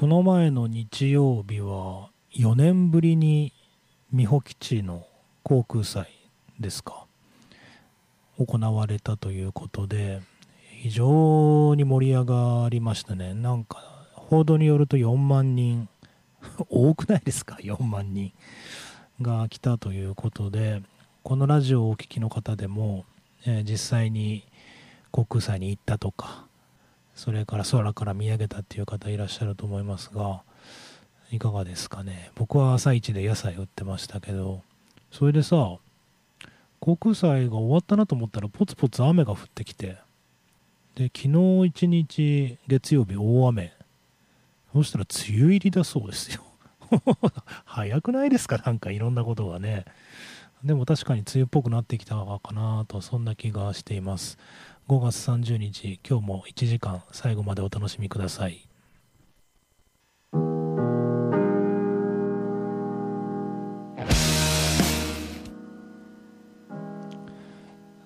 この前の日曜日は4年ぶりに美保基地の航空祭ですか？行われたということで非常に盛り上がりましたね。なんか報道によると4万人 多くないですか？4万人が来たということでこのラジオをお聴きの方でも、えー、実際に航空祭に行ったとかそれから空から見上げたっていう方いらっしゃると思いますがいかがですかね。僕は朝一で野菜売ってましたけどそれでさ航空祭が終わったなと思ったらポツポツ雨が降ってきてで昨日一日月曜日大雨。そしたら梅雨入りだそうですよ。早くないですか？なんかいろんなことがね。でも確かに梅雨っぽくなってきたかなとそんな気がしています。5月30日今日も1時間最後までお楽しみください。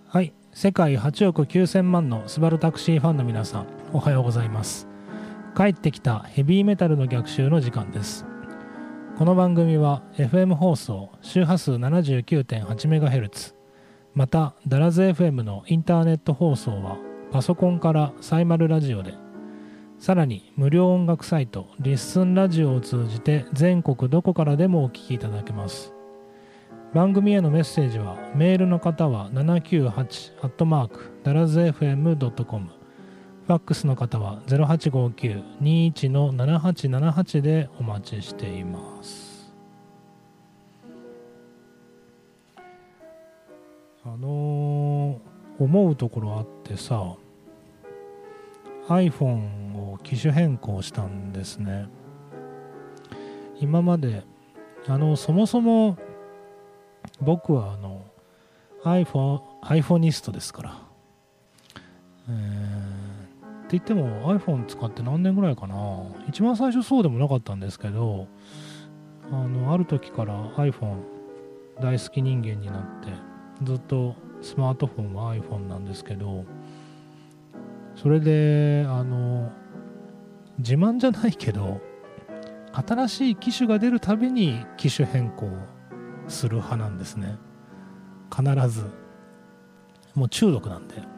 はい世界8億9000万のスバルタクシーファンの皆さんおはようございます。帰ってきたヘビーメタルの逆襲の時間です。この番組は FM 放送周波数 79.8MHz またダラズ FM のインターネット放送はパソコンからサイマルラジオでさらに無料音楽サイトリッスンラジオを通じて全国どこからでもお聴きいただけます。番組へのメッセージはメールの方は798ダラズ FM.com ファックスの方は0859-21-7878でお待ちしています。あのー、思うところあってさ iPhone を機種変更したんですね。今まであのそもそも僕はあの iPhone iPhoneist ですから、えー、って言っても iPhone 使って何年ぐらいかな。一番最初そうでもなかったんですけどあのある時から iPhone 大好き人間になってずっとスマートフォンは iPhone なんですけどそれであの自慢じゃないけど新しい機種が出るたびに機種変更する派なんですね。必ず。もう中毒なんで。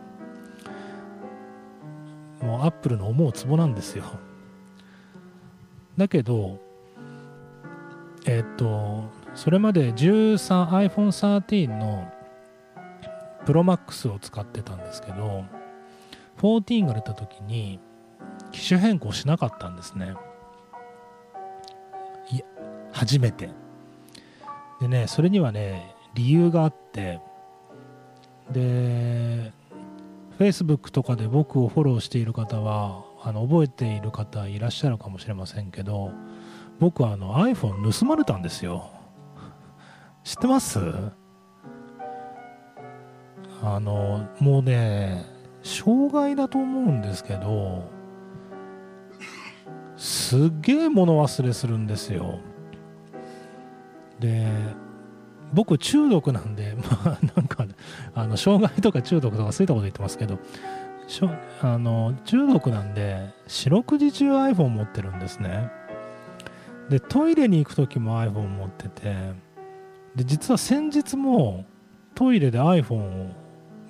もうアップルの思うツボなんですよ。だけどえっとそれまで 13iPhone13 のプロマックスを使ってたんですけど14が出た時に機種変更しなかったんですね。いや初めて。でねそれにはね理由があって。で Facebook とかで僕をフォローしている方はあの覚えている方いらっしゃるかもしれませんけど僕はあの iPhone 盗まれたんですよ。知ってます？あのもうね障害だと思うんですけどすっげえ物忘れするんですよ。で僕中毒なんで まあなんかあの障害とか中毒とかそういったこと言ってますけどあの中毒なんで四六時中 iPhone 持ってるんですね。でトイレに行く時も iPhone 持っててで実は先日もトイレで iPhone を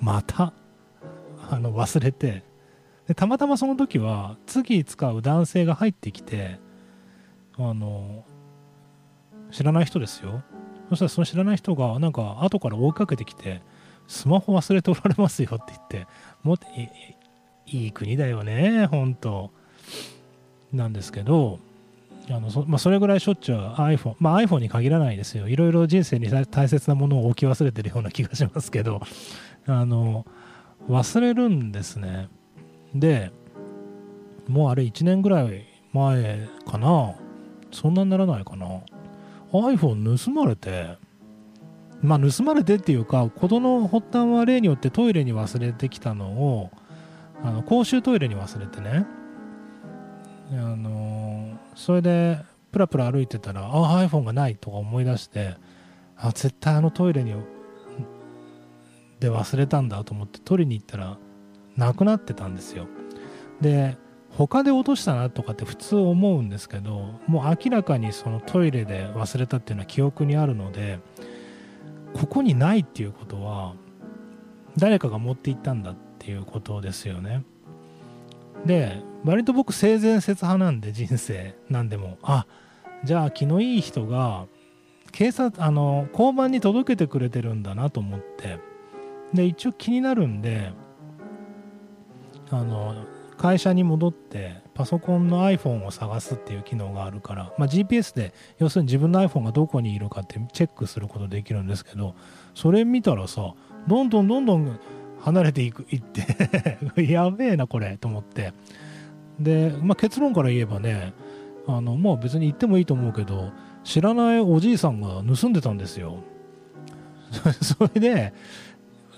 またあの忘れてでたまたまその時は次使う男性が入ってきてあの知らない人ですよ。そしたらその知らない人がなんか後から追いかけてきてスマホ忘れておられますよって言ってもっいい国だよね本当。なんですけどあのそ,、まあ、それぐらいしょっちゅう iPhone、まあ、iPhone に限らないですよ。いろいろ人生に大切なものを置き忘れてるような気がしますけどあの忘れるんですね。でもうあれ1年ぐらい前かな。そんなにならないかな。iPhone 盗まれて。まあ盗まれてっていうか事の発端は例によってトイレに忘れてきたのをあの公衆トイレに忘れてね。あのそれでプラプラ歩いてたらあ iPhone がないとか思い出してあ絶対あのトイレにで忘れたんだと思って取りに行ったらなくなってたんですよ。で他で落としたなとかって普通思うんですけどもう明らかにそのトイレで忘れたっていうのは記憶にあるのでここにないっていうことは誰かが持っていったんだっていうことですよね。で割と僕性善説派なんで人生なんでも。あじゃあ気のいい人が警察あの交番に届けてくれてるんだなと思って。で一応気になるんであの会社に戻ってパソコンの iPhone を探すっていう機能があるから、まあ、GPS で要するに自分の iPhone がどこにいるかってチェックすることできるんですけどそれ見たらさどんどんどんどん離れていくいって。やべえなこれと思って。で、まあ、結論から言えばねあのまあ別に言ってもいいと思うけど知らないおじいさんが盗んでたんですよ。それで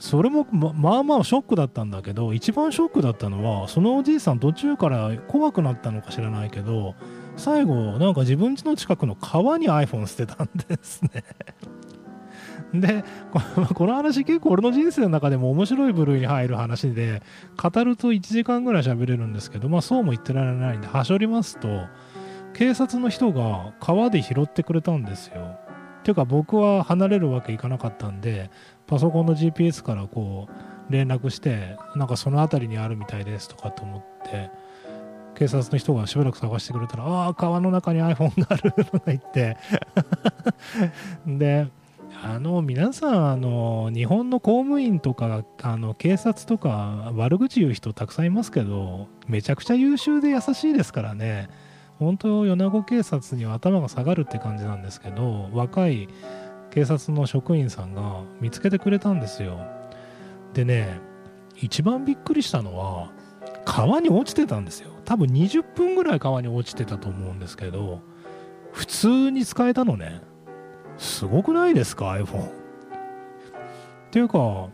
それもまあまあショックだったんだけど一番ショックだったのはそのおじいさん途中から怖くなったのか知らないけど最後なんか自分家の近くの川に iPhone 捨てたんですね。で この話結構俺の人生の中でも面白い部類に入る話で語ると1時間ぐらい喋れるんですけどまあそうも言ってられないんではしょりますと警察の人が川で拾ってくれたんですよ。ていうか僕は離れるわけいかなかったんでパソコンの GPS からこう連絡してなんかその辺りにあるみたいですとかと思って警察の人がしばらく探してくれたらああ川の中に iPhone があるとか言って。であの皆さんあの日本の公務員とかあの警察とか悪口言う人たくさんいますけどめちゃくちゃ優秀で優しいですからね。本当米子警察には頭が下がるって感じなんですけど若い警察の職員さんが見つけてくれたんですよ。でね一番びっくりしたのは川に落ちてたんですよ。多分20分ぐらい川に落ちてたと思うんですけど普通に使えたのね。すごくないですか iPhone っていうか、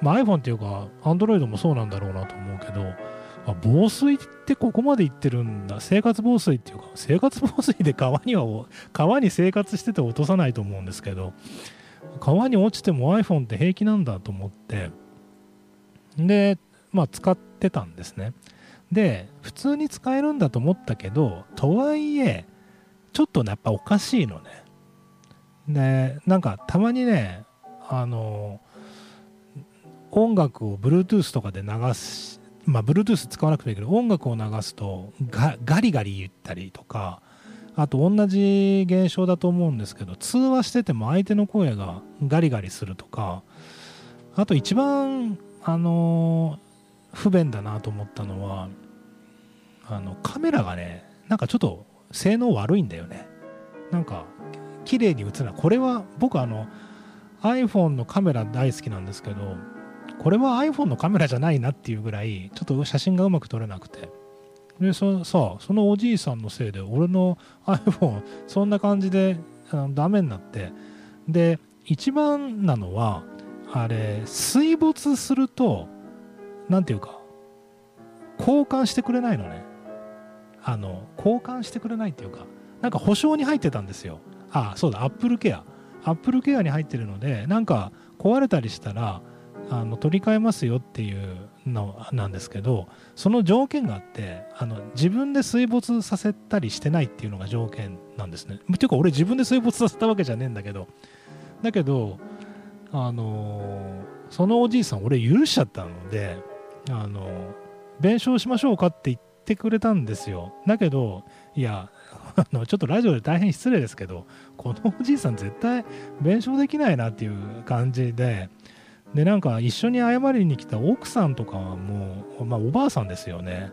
まあ、iPhone っていうか Android もそうなんだろうなと思うけどあ防水ってここまでいってるんだ。生活防水っていうか生活防水で 川には川に生活してて落とさないと思うんですけど川に落ちても iPhone って平気なんだと思って。でまあ使ってたんですね。で普通に使えるんだと思ったけどとはいえちょっとねやっぱおかしいのね。でなんかたまにねあの音楽を Bluetooth とかで流すまあ、Bluetooth 使わなくていいけど音楽を流すとガリガリ言ったりとかあと同じ現象だと思うんですけど通話してても相手の声がガリガリするとかあと一番あの不便だなと思ったのはあのカメラがねなんかちょっと性能悪いんだよね。なんか綺麗に映らない。これは僕あの iPhone のカメラ大好きなんですけどこれは iPhone のカメラじゃないなっていうぐらいちょっと写真がうまく撮れなくて。でそさそのおじいさんのせいで俺の iPhone そんな感じであのダメになって。で一番なのはあれ水没すると何ていうか交換してくれないのね。あの交換してくれないっていうかなんか保証に入ってたんですよ。あそうだアップルケアアップルケアに入ってるのでなんか壊れたりしたらあの取り替えますよっていうのなんですけどその条件があってあの自分で水没させたりしてないっていうのが条件なんですね。っていうか俺自分で水没させたわけじゃねえんだけどだけどあのそのおじいさん俺許しちゃったのであの弁償しましょうかって言ってくれたんですよだけどいや あのちょっとラジオで大変失礼ですけどこのおじいさん絶対弁償できないなっていう感じででなんか一緒に謝りに来た奥さんとかはもう、まあ、おばあさんですよね。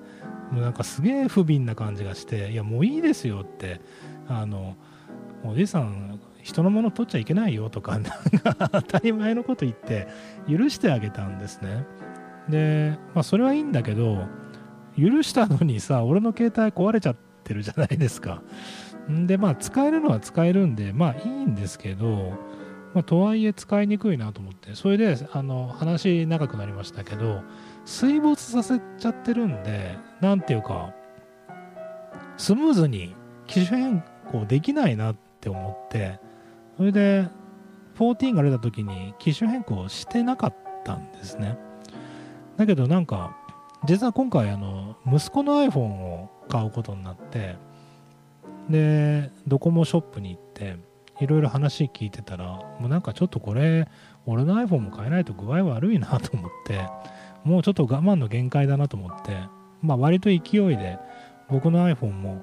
もうなんかすげえ不憫な感じがしていやもういいですよってあのおじいさん人のもの取っちゃいけないよとか なんか当たり前のこと言って許してあげたんですね。で、まあ、それはいいんだけど許したのにさ俺の携帯壊れちゃってるじゃないですか。んでまあ使えるのは使えるんでまあいいんですけどまあ、とはいえ使いにくいなと思ってそれであの話長くなりましたけど水没させちゃってるんで何ていうかスムーズに機種変更できないなって思ってそれで14が出た時に機種変更してなかったんですね。だけどなんか実は今回あの息子の iPhone を買うことになってでドコモショップに行っていろいろ話聞いてたらもうなんかちょっとこれ俺の iPhone も変えないと具合悪いなと思ってもうちょっと我慢の限界だなと思ってまあ割と勢いで僕の iPhone も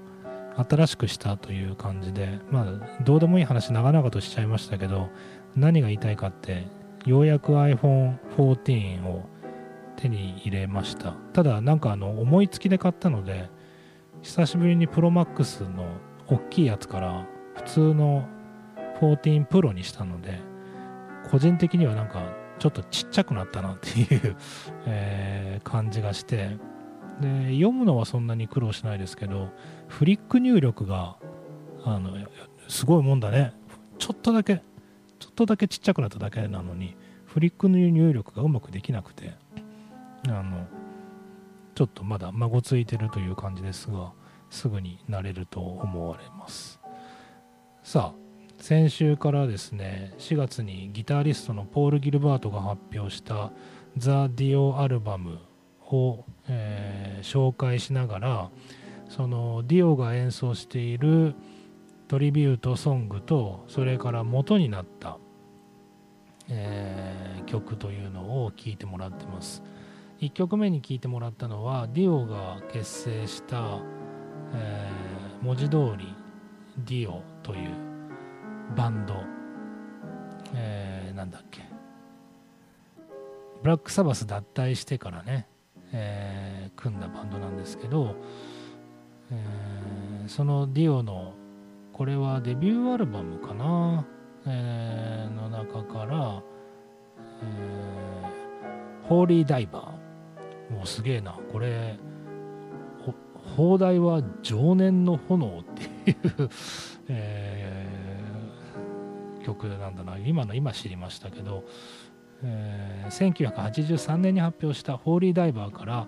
新しくしたという感じでまあどうでもいい話長々としちゃいましたけど何が言いたいかってようやく iPhone14 を手に入れました。ただなんかあの思いつきで買ったので久しぶりに ProMax の大きいやつから普通の14 Pro にしたので個人的にはなんかちょっとちっちゃくなったなっていうえ、感じがしてで読むのはそんなに苦労しないですけどフリック入力があのすごいもんだねちょっとだけちょっとだけちっちゃくなっただけなのにフリックの入力がうまくできなくてあのちょっとまだ孫ついてるという感じですがすぐになれると思われますさあ先週からですね4月にギタリストのポール・ギルバートが発表した「ザ・ディオ・アルバム」を、えー、紹介しながらそのディオが演奏しているトリビュートソングとそれから元になった、えー、曲というのを聴いてもらってます。1曲目に聴いてもらったのはディオが結成した、えー、文字通りディオというバンド、えー、なんだっけ。ブラックサバス脱退してからねえー、組んだバンドなんですけど、えー、そのディオのこれはデビューアルバムかな、えー、の中から、えー、ホーリーダイバー。もうすげえな。これ放題は情念の炎っていう えー、曲なんだな。今の今知りましたけど、えー、1983年に発表した「ホーリーダイバー」から、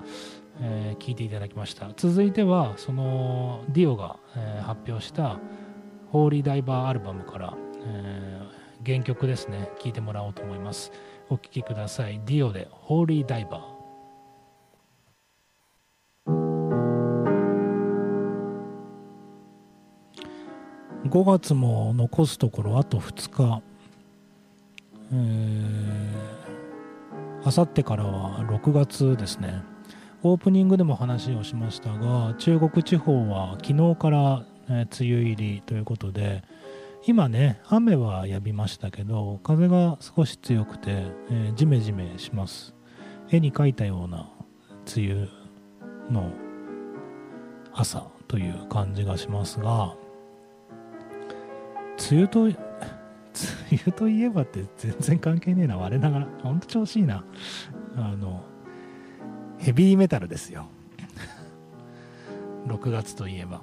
えー、聞いていただきました。続いてはそのディオが、えー、発表した「ホーリーダイバー」アルバムから、えー、原曲ですね。聞いてもらおうと思います。お聴きください。ディオで「ホーリーダイバー」5月も残すところあと2日。あさってからは6月ですね。オープニングでも話をしましたが中国地方は昨日から、え梅雨入りということで今ね雨は止みましたけど風が少し強くて、えー、ジメジメします。絵に描いたような梅雨の朝という感じがしますが梅雨と 梅雨といえばって全然関係ねえな。我ながら。ほんと調子いいな。あのヘビーメタルですよ。6月といえば。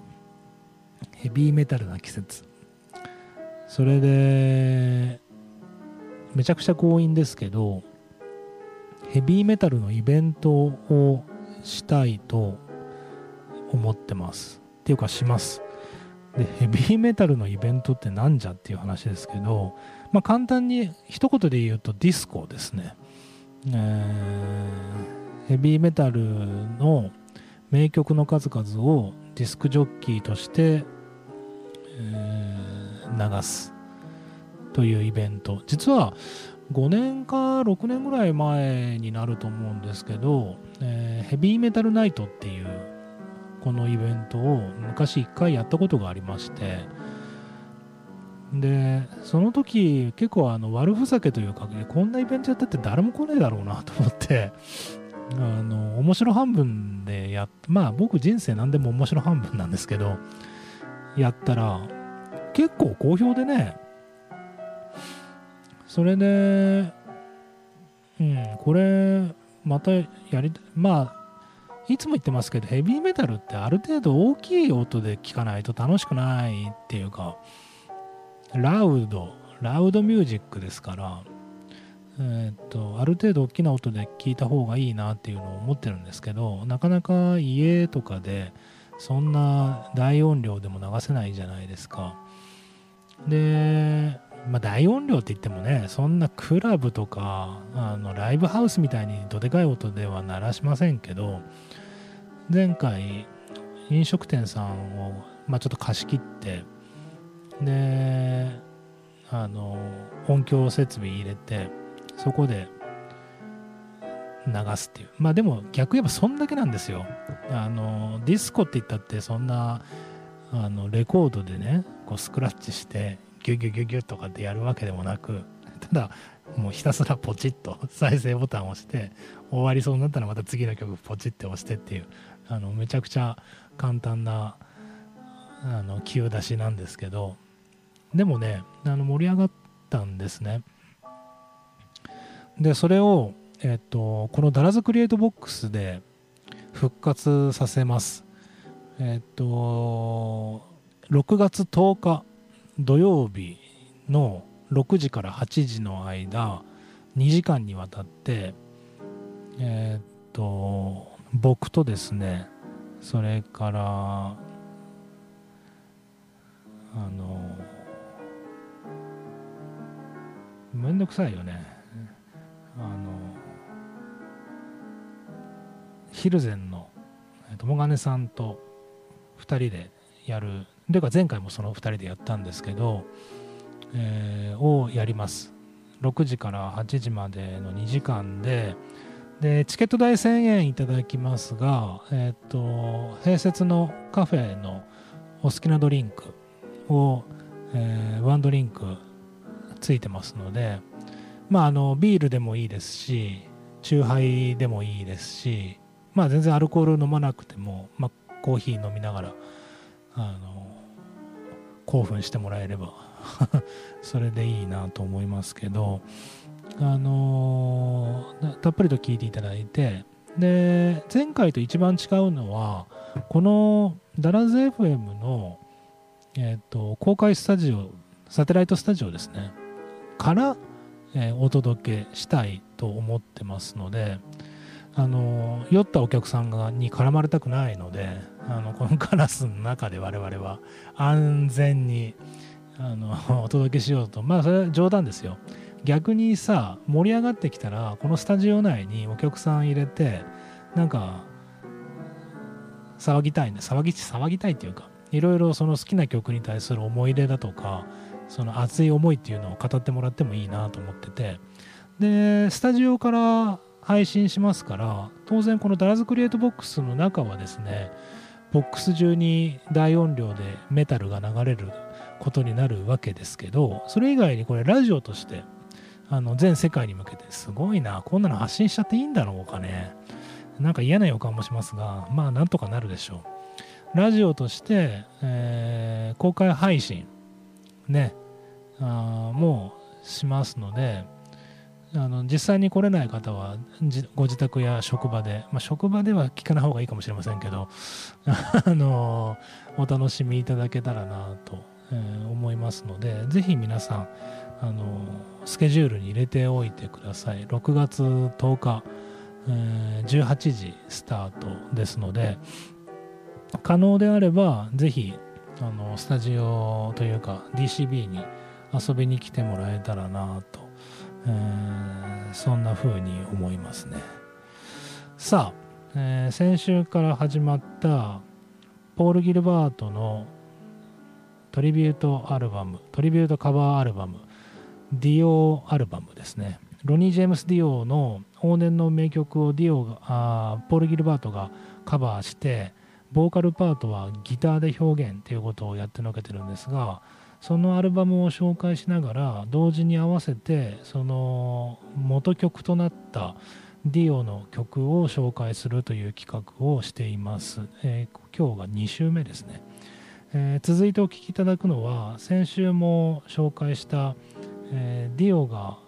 ヘビーメタルな季節。それでめちゃくちゃ強引ですけどヘビーメタルのイベントをしたいと思ってます。っていうかします。でヘビーメタルのイベントってなんじゃっていう話ですけど、まあ、簡単に一言で言うとディスコですね、えー、ヘビーメタルの名曲の数々をディスクジョッキーとして、えー、流すというイベント。実は5年か6年ぐらい前になると思うんですけど、えー、ヘビーメタルナイトっていうこのイベントを昔1回やったことがありましてでその時結構あの悪ふざけというかこんなイベントやったって誰も来ねえだろうなと思って あの面白半分でやっまあ僕人生何でも面白半分なんですけどやったら結構好評でねそれでうんこれまたやりまあいつも言ってますけどヘビーメタルってある程度大きい音で聴かないと楽しくないっていうかラウドラウドミュージックですからえっとある程度大きな音で聴いた方がいいなっていうのを思ってるんですけどなかなか家とかでそんな大音量でも流せないじゃないですか。で、まあ、大音量って言ってもねそんなクラブとかあのライブハウスみたいにどでかい音では鳴らしませんけど前回飲食店さんを、まあ、ちょっと貸し切ってであの音響設備入れてそこで流すっていう。まあでも逆言えばそんだけなんですよ。あのディスコって言ったってそんなあのレコードでねこうスクラッチしてギュギュギュギュとかってやるわけでもなくただもうひたすらポチッと再生ボタンを押して終わりそうになったらまた次の曲ポチッて押してっていうあのめちゃくちゃ簡単なあの急出しなんですけどでもねあの盛り上がったんですね。でそれを、えっと、このダラズクリエイトボックスで復活させます。えっと6月10日土曜日の6時から8時の間2時間にわたってえっと僕とですねそれからあのめんどくさいよね。あのヒルゼンの友金さんと2人でやるというか前回もその2人でやったんですけど、えー、をやります。6時から8時までの2時間ででチケット代1000円いただきますが、えーと、併設のカフェのお好きなドリンクを、えー、ワンドリンクついてますので、まあ、あのビールでもいいですしチューハイでもいいですし、まあ、全然アルコール飲まなくても、まあ、コーヒー飲みながらあの興奮してもらえれば。それでいいなと思いますけど、あのたっぷりと聞いていただいて。で前回と一番違うのはこのダラズ FM の、えーと公開スタジオサテライトスタジオですね。から、えー、お届けしたいと思ってますので、あの酔ったお客さんがに絡まれたくないのであのこのカラスの中で我々は安全にあの お届けしようと。まあそれは冗談ですよ。逆にさ盛り上がってきたらこのスタジオ内にお客さん入れてなんか騒ぎたいね。騒ぎ騒ぎたいっていうかいろいろその好きな曲に対する思い出だとかその熱い思いっていうのを語ってもらってもいいなと思ってて。でスタジオから配信しますから当然このダラズクリエイトボックスの中はですねボックス中に大音量でメタルが流れることになるわけですけどそれ以外にこれラジオとしてあの全世界に向けてすごいなこんなの発信しちゃっていいんだろうかね。なんか嫌な予感もしますがまあなんとかなるでしょう。ラジオとして、えー、公開配信ねあもうしますのであの実際に来れない方はご自宅や職場で、まあ、職場では聞かない方がいいかもしれませんけど あのお楽しみいただけたらなと、えー、思いますのでぜひ皆さんあのスケジュールに入れておいてください。6月10日、えー、18時スタートですので可能であればぜひあのスタジオというか DCB に遊びに来てもらえたらなと、そんな風に思いますね。さあ、えー、先週から始まったポール・ギルバートのトリビュートアルバムトリビュートカバーアルバムディオアルバムですね。ロニー・ジェームス・ディオの往年の名曲をディオがあポール・ギルバートがカバーしてボーカルパートはギターで表現っていうことをやってのけてるんですがそのアルバムを紹介しながら同時に合わせてその元曲となったディオの曲を紹介するという企画をしています、えー、今日が2週目ですね、えー、続いてお聴きいただくのは先週も紹介した、えー、ディオが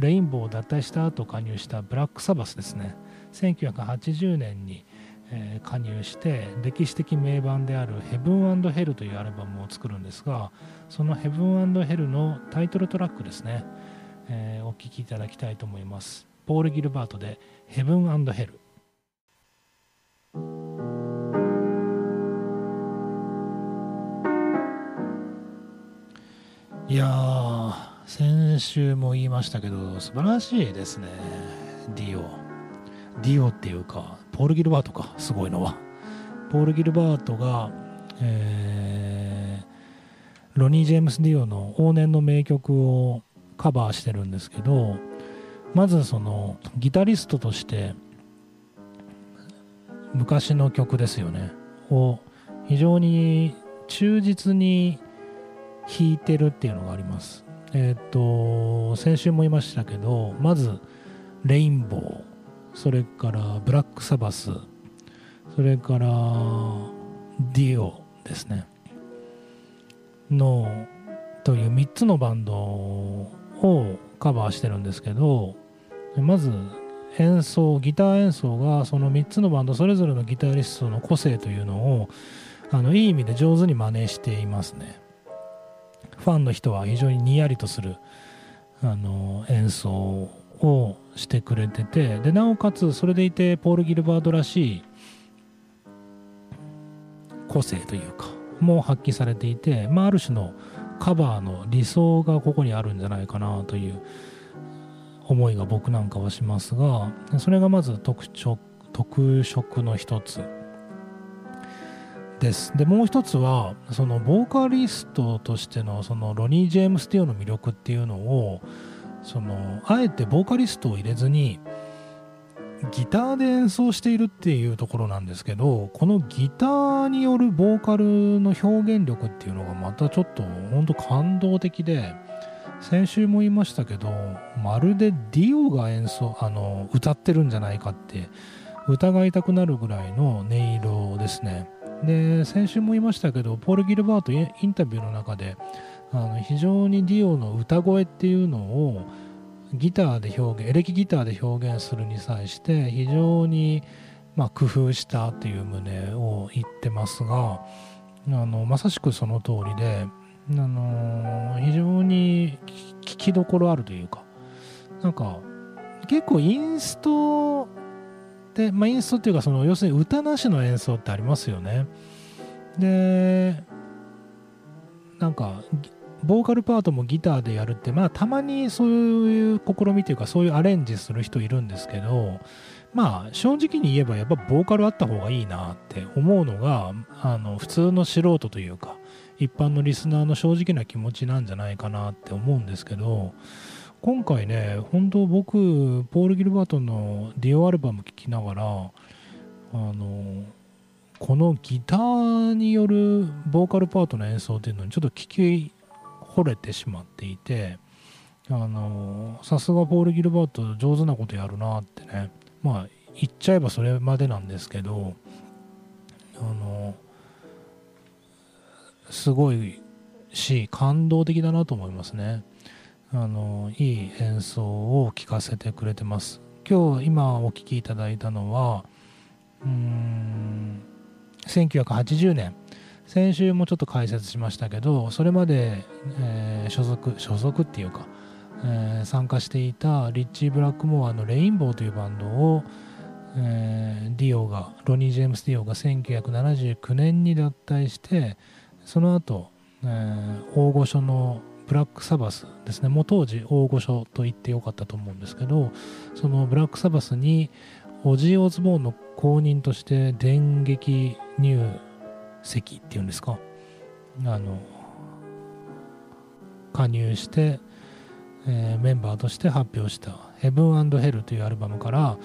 レインボーを脱退した後加入したブラックサバスですね。1980年にえ加入して歴史的名盤である「ヘブンヘル」というアルバムを作るんですがその「ヘブンヘル」のタイトルトラックですね、えー、お聴きいただきたいと思います。ポール・ギルバートで「ヘブンヘル」いやー先週も言いましたけど素晴らしいですねディオディオっていうかポール・ギルバートかすごいのは。ポール・ギルバートが、えー、ロニー・ジェームス・ディオの往年の名曲をカバーしてるんですけどまずそのギタリストとして昔の曲ですよね。を非常に忠実に弾いてるっていうのがあります。えっ、と先週も言いましたけどまずレインボー。それからブラックサバス。それからディオですね。のという3つのバンドをカバーしてるんですけどまず演奏ギター演奏がその3つのバンドそれぞれのギタリストの個性というのをあのいい意味で上手に真似していますね。ファンの人は非常ににやりとするあの演奏をしてくれててでなおかつそれでいてポール・ギルバードらしい個性というかも発揮されていて、まあ、ある種のカバーの理想がここにあるんじゃないかなという思いが僕なんかはしますがそれがまず特徴特色の一つです。でもう一つはそのボーカリストとしてのそのロニー・ジェームス・ティオの魅力っていうのをそのあえてボーカリストを入れずにギターで演奏しているっていうところなんですけどこのギターによるボーカルの表現力っていうのがまたちょっと本当感動的で先週も言いましたけどまるでディオが演奏あの歌ってるんじゃないかって疑いたくなるぐらいの音色ですね。で先週も言いましたけどポール・ギルバートインタビューの中であの非常にディオの歌声っていうのをギターで表現エレキギターで表現するに際して非常に、まあ、工夫したという旨を言ってますがあのまさしくその通りで、あの非常に聞きどころあるというかなんか結構インストで、まあ、インストっていうかその要するに歌なしの演奏ってありますよね。でなんかボーカルパートもギターでやるってまあたまにそういう試みというかそういうアレンジする人いるんですけどまあ正直に言えばやっぱボーカルあった方がいいなって思うのがあの普通の素人というか一般のリスナーの正直な気持ちなんじゃないかなって思うんですけど今回ね本当僕ポール・ギルバートのディオアルバム聴きながらあのこのギターによるボーカルパートの演奏っていうのにちょっと聞き惚れてしまっていてあのさすがポール・ギルバート上手なことやるなってね。まあ言っちゃえばそれまでなんですけどあのすごいし感動的だなと思いますね。あのいい演奏を聴かせてくれてます。今日今お聴きいただいたのはうん1980年先週もちょっと解説しましたけどそれまで、えー、所属所属っていうか、えー、参加していたリッチー・ブラックモアのレインボーというバンドを、えー、ディオがロニー・ジェームス・ディオが1979年に脱退してその後、えー、大御所のブラックサバスですねもう当時大御所と言ってよかったと思うんですけどそのブラックサバスにオジー・オズボーンの後任として電撃入席っていうんですか？あの加入して、えー、メンバーとして発表した「ヘブンヘル」というアルバムから、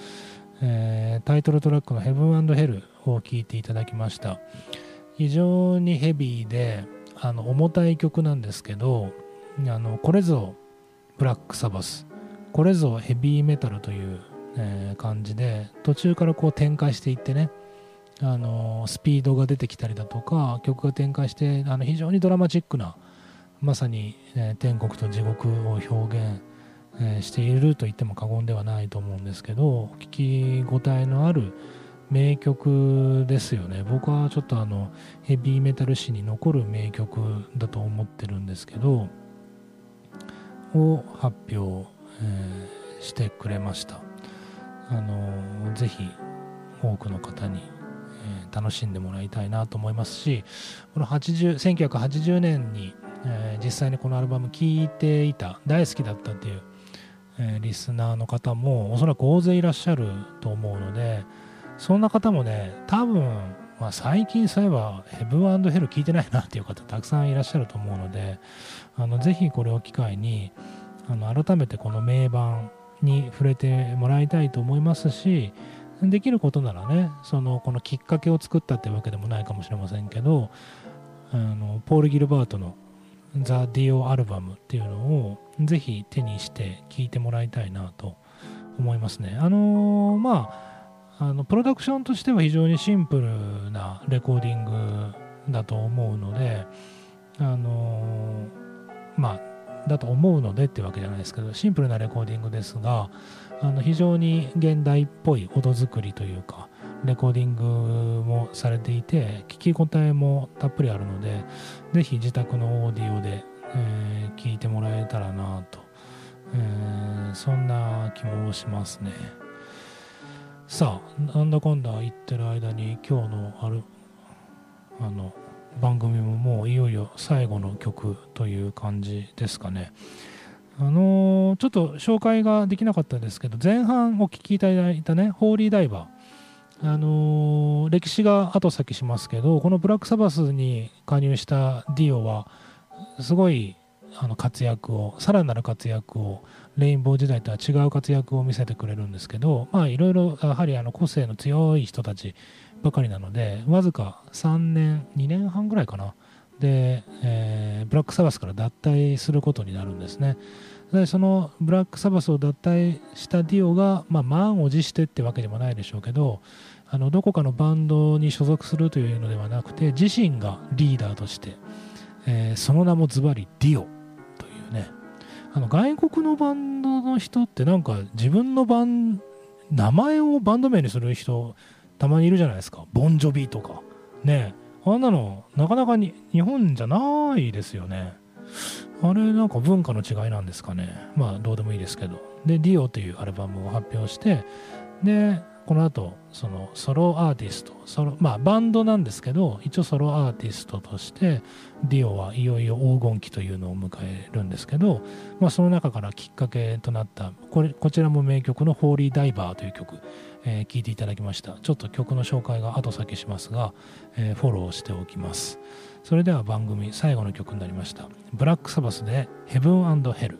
えー、タイトルトラックの「ヘブンヘル」を聴いていただきました。非常にヘビーであの重たい曲なんですけどあのこれぞブラックサバスこれぞヘビーメタルという、えー、感じで途中からこう展開していってねあのスピードが出てきたりだとか曲が展開してあの非常にドラマチックなまさに、えー、天国と地獄を表現、えー、していると言っても過言ではないと思うんですけど聞き応えのある名曲ですよね。僕はちょっとあのヘビーメタル史に残る名曲だと思ってるんですけどを発表、えー、してくれました。あのぜひ多くの方に楽しんでもらいたいなと思いますしこの80 1980年に、えー、実際にこのアルバム聴いていた大好きだったっていう、えー、リスナーの方もおそらく大勢いらっしゃると思うのでそんな方もね多分、まあ、最近そういえばヘブンヘル聞いてないなっていう方たくさんいらっしゃると思うのであのぜひこれを機会にあの改めてこの名盤に触れてもらいたいと思いますしできることならねそのこのきっかけを作ったってわけでもないかもしれませんけどあのポール・ギルバートの「ザ・ディオ・アルバム」っていうのをぜひ手にして聴いてもらいたいなと思いますね。あのー、まああのプロダクションとしては非常にシンプルなレコーディングだと思うのであのー、まあだと思うのでってわけじゃないですけどシンプルなレコーディングですがあの非常に現代っぽい音作りというかレコーディングもされていて聞き応えもたっぷりあるのでぜひ自宅のオーディオで、えー、聞いてもらえたらなと、えー、そんな気もしますねさあなんだかんだ言ってる間に今日のあるあの番組ももういよいよ最後の曲という感じですかね。あのー、ちょっと紹介ができなかったんですけど前半お聴きいただいたねホーリーダイバー、あのー、歴史が後先しますけどこのブラックサバスに加入したディオはすごいあの活躍をさらなる活躍をレインボー時代とは違う活躍を見せてくれるんですけどまあいろいろやはりあの個性の強い人たちばかりなのでわずか3年2年半ぐらいかな。で、えー、ブラックサバスから脱退することになるんですね。でそのブラックサバスを脱退したディオが、まあ、満を持してってわけでもないでしょうけどあのどこかのバンドに所属するというのではなくて自身がリーダーとして、えー、その名もズバリディオというね。あの外国のバンドの人ってなんか自分のバン名前をバンド名にする人たまにいるじゃないですか。ボンジョビとか。ね。あんなのなかなかに日本じゃないですよね。あれなんか文化の違いなんですかね。まあどうでもいいですけど。で「ディオというアルバムを発表してでこの後そのソロアーティストソロまあバンドなんですけど一応ソロアーティストとしてディオはいよいよ黄金期というのを迎えるんですけど、まあ、その中からきっかけとなったこれこちらも名曲の「ホーリーダイバー」という曲。えー、聞いていただきました。ちょっと曲の紹介が後先しますが、えー、フォローしておきます。それでは番組最後の曲になりました。ブラックサバスで「ヘブンヘル」